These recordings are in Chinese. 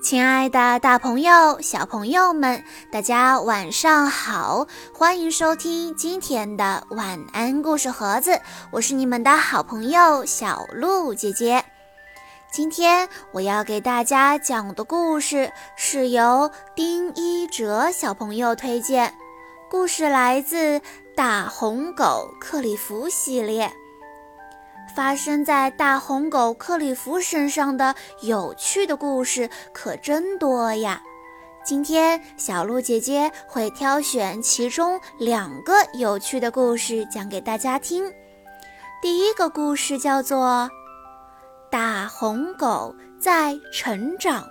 亲爱的，大朋友、小朋友们，大家晚上好！欢迎收听今天的晚安故事盒子，我是你们的好朋友小鹿姐姐。今天我要给大家讲的故事是由丁一哲小朋友推荐，故事来自《大红狗克里夫》系列。发生在大红狗克里夫身上的有趣的故事可真多呀！今天小鹿姐姐会挑选其中两个有趣的故事讲给大家听。第一个故事叫做《大红狗在成长》。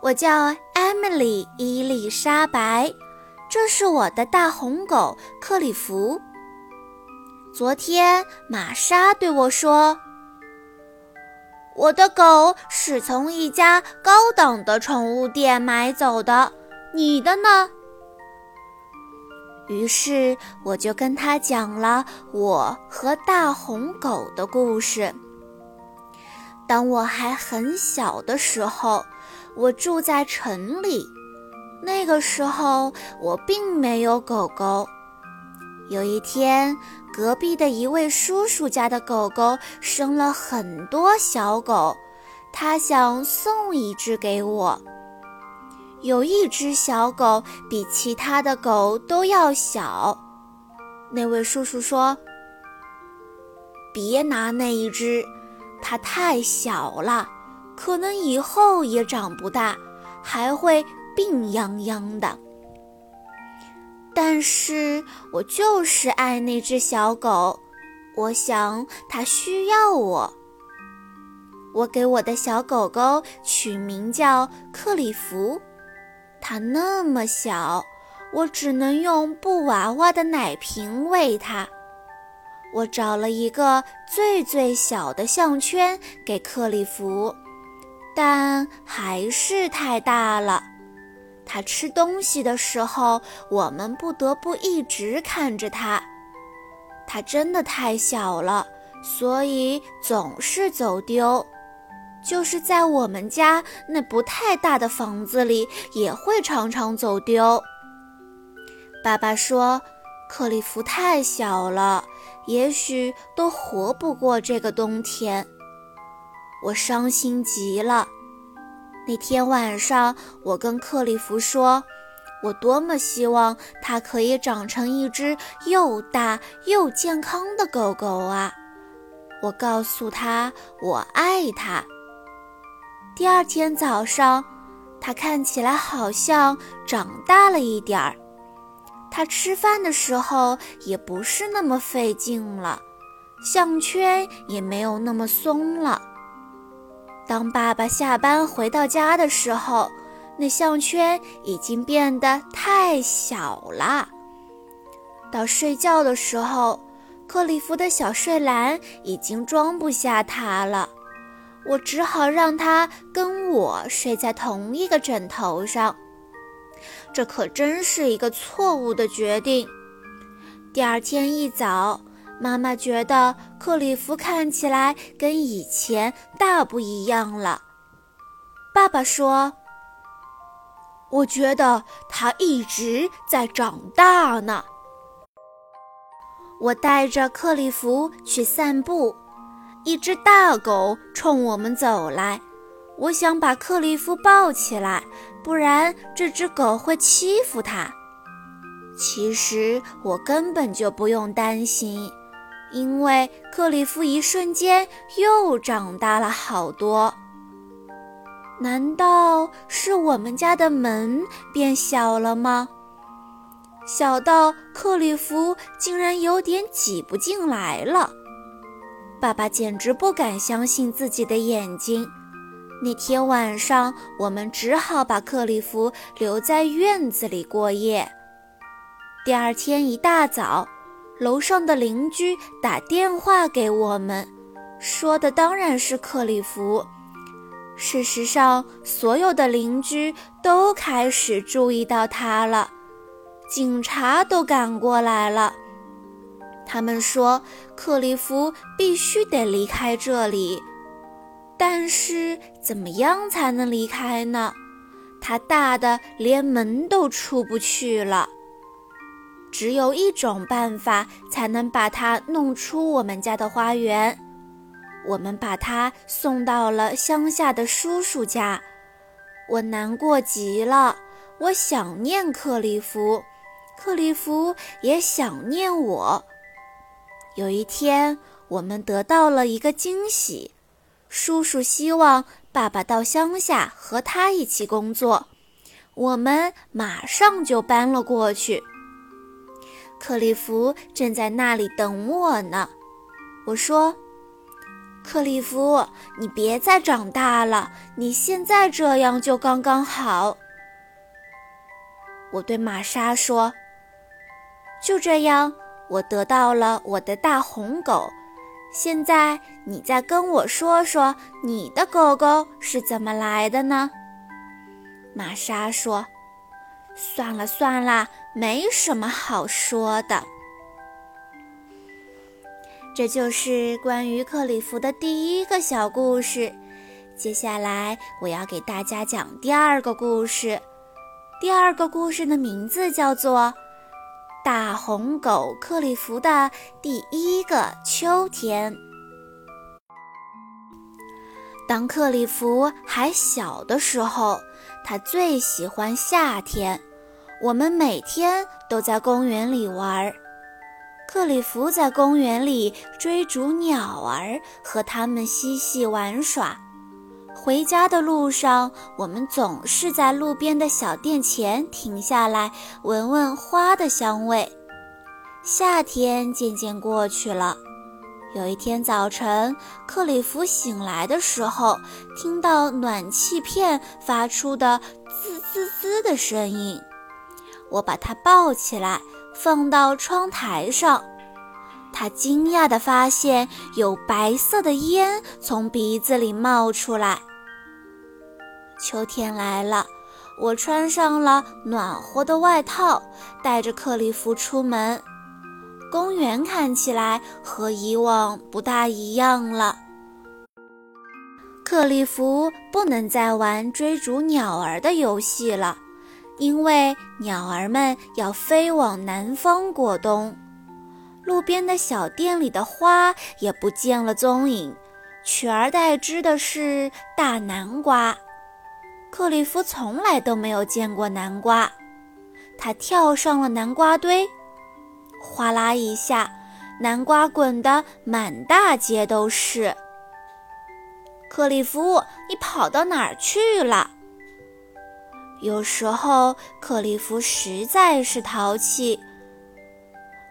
我叫艾米丽·伊丽莎白，这是我的大红狗克里夫。昨天，玛莎对我说：“我的狗是从一家高档的宠物店买走的，你的呢？”于是我就跟他讲了我和大红狗的故事。当我还很小的时候，我住在城里，那个时候我并没有狗狗。有一天，隔壁的一位叔叔家的狗狗生了很多小狗，他想送一只给我。有一只小狗比其他的狗都要小，那位叔叔说：“别拿那一只，它太小了，可能以后也长不大，还会病殃殃的。”但是我就是爱那只小狗，我想它需要我。我给我的小狗狗取名叫克里夫，它那么小，我只能用布娃娃的奶瓶喂它。我找了一个最最小的项圈给克里夫，但还是太大了。它吃东西的时候，我们不得不一直看着它。它真的太小了，所以总是走丢。就是在我们家那不太大的房子里，也会常常走丢。爸爸说，克里夫太小了，也许都活不过这个冬天。我伤心极了。那天晚上，我跟克里夫说：“我多么希望它可以长成一只又大又健康的狗狗啊！”我告诉他我爱它。第二天早上，它看起来好像长大了一点儿。它吃饭的时候也不是那么费劲了，项圈也没有那么松了。当爸爸下班回到家的时候，那项圈已经变得太小了。到睡觉的时候，克里夫的小睡篮已经装不下他了。我只好让他跟我睡在同一个枕头上。这可真是一个错误的决定。第二天一早。妈妈觉得克里夫看起来跟以前大不一样了。爸爸说：“我觉得他一直在长大呢。”我带着克里夫去散步，一只大狗冲我们走来。我想把克里夫抱起来，不然这只狗会欺负他。其实我根本就不用担心。因为克里夫一瞬间又长大了好多。难道是我们家的门变小了吗？小到克里夫竟然有点挤不进来了。爸爸简直不敢相信自己的眼睛。那天晚上，我们只好把克里夫留在院子里过夜。第二天一大早。楼上的邻居打电话给我们，说的当然是克里夫。事实上，所有的邻居都开始注意到他了，警察都赶过来了。他们说克里夫必须得离开这里。但是怎么样才能离开呢？他大的连门都出不去了。只有一种办法才能把它弄出我们家的花园。我们把它送到了乡下的叔叔家。我难过极了，我想念克里夫，克里夫也想念我。有一天，我们得到了一个惊喜。叔叔希望爸爸到乡下和他一起工作，我们马上就搬了过去。克里夫正在那里等我呢。我说：“克里夫，你别再长大了，你现在这样就刚刚好。”我对玛莎说：“就这样，我得到了我的大红狗。”现在你再跟我说说你的狗狗是怎么来的呢？玛莎说：“算了算了，没什么好说的。”这就是关于克里夫的第一个小故事。接下来我要给大家讲第二个故事。第二个故事的名字叫做。大红狗克里夫的第一个秋天。当克里夫还小的时候，他最喜欢夏天。我们每天都在公园里玩。克里夫在公园里追逐鸟儿，和它们嬉戏玩耍。回家的路上，我们总是在路边的小店前停下来，闻闻花的香味。夏天渐渐过去了。有一天早晨，克里夫醒来的时候，听到暖气片发出的滋滋滋的声音。我把它抱起来，放到窗台上。他惊讶地发现有白色的烟从鼻子里冒出来。秋天来了，我穿上了暖和的外套，带着克里夫出门。公园看起来和以往不大一样了。克里夫不能再玩追逐鸟儿的游戏了，因为鸟儿们要飞往南方过冬。路边的小店里的花也不见了踪影，取而代之的是大南瓜。克里夫从来都没有见过南瓜，他跳上了南瓜堆，哗啦一下，南瓜滚得满大街都是。克里夫，你跑到哪儿去了？有时候，克里夫实在是淘气。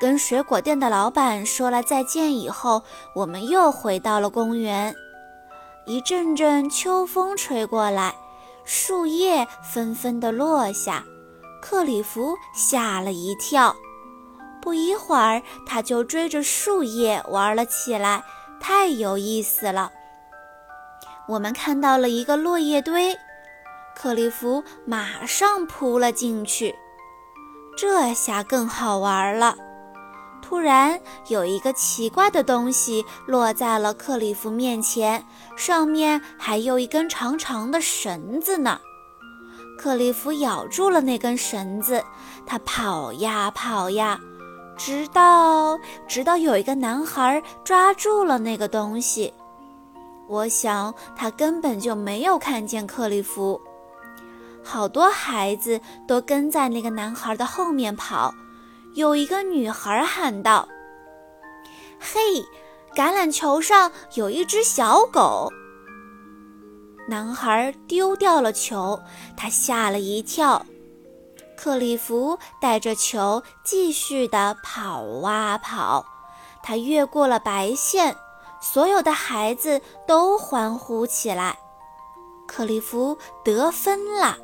跟水果店的老板说了再见以后，我们又回到了公园。一阵阵秋风吹过来。树叶纷纷地落下，克里夫吓了一跳。不一会儿，他就追着树叶玩了起来，太有意思了。我们看到了一个落叶堆，克里夫马上扑了进去。这下更好玩了。突然，有一个奇怪的东西落在了克里夫面前，上面还有一根长长的绳子呢。克里夫咬住了那根绳子，他跑呀跑呀，直到直到有一个男孩抓住了那个东西。我想他根本就没有看见克里夫。好多孩子都跟在那个男孩的后面跑。有一个女孩喊道：“嘿，橄榄球上有一只小狗。”男孩丢掉了球，他吓了一跳。克里夫带着球继续地跑啊跑，他越过了白线，所有的孩子都欢呼起来。克里夫得分了。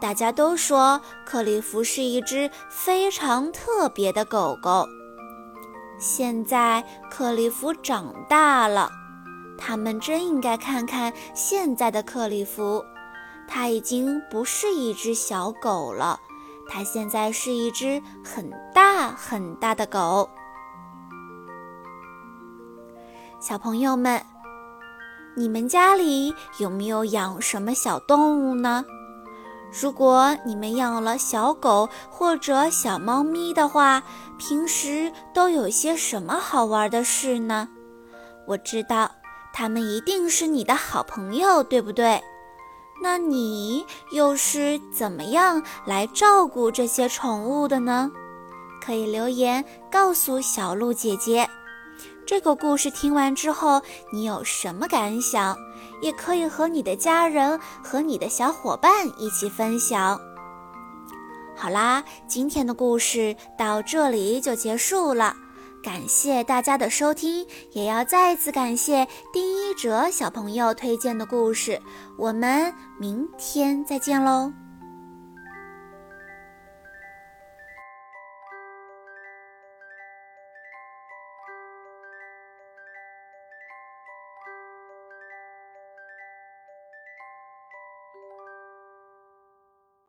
大家都说克里夫是一只非常特别的狗狗。现在克里夫长大了，他们真应该看看现在的克里夫。他已经不是一只小狗了，他现在是一只很大很大的狗。小朋友们。你们家里有没有养什么小动物呢？如果你们养了小狗或者小猫咪的话，平时都有些什么好玩的事呢？我知道，它们一定是你的好朋友，对不对？那你又是怎么样来照顾这些宠物的呢？可以留言告诉小鹿姐姐。这个故事听完之后，你有什么感想？也可以和你的家人和你的小伙伴一起分享。好啦，今天的故事到这里就结束了，感谢大家的收听，也要再次感谢丁一哲小朋友推荐的故事。我们明天再见喽。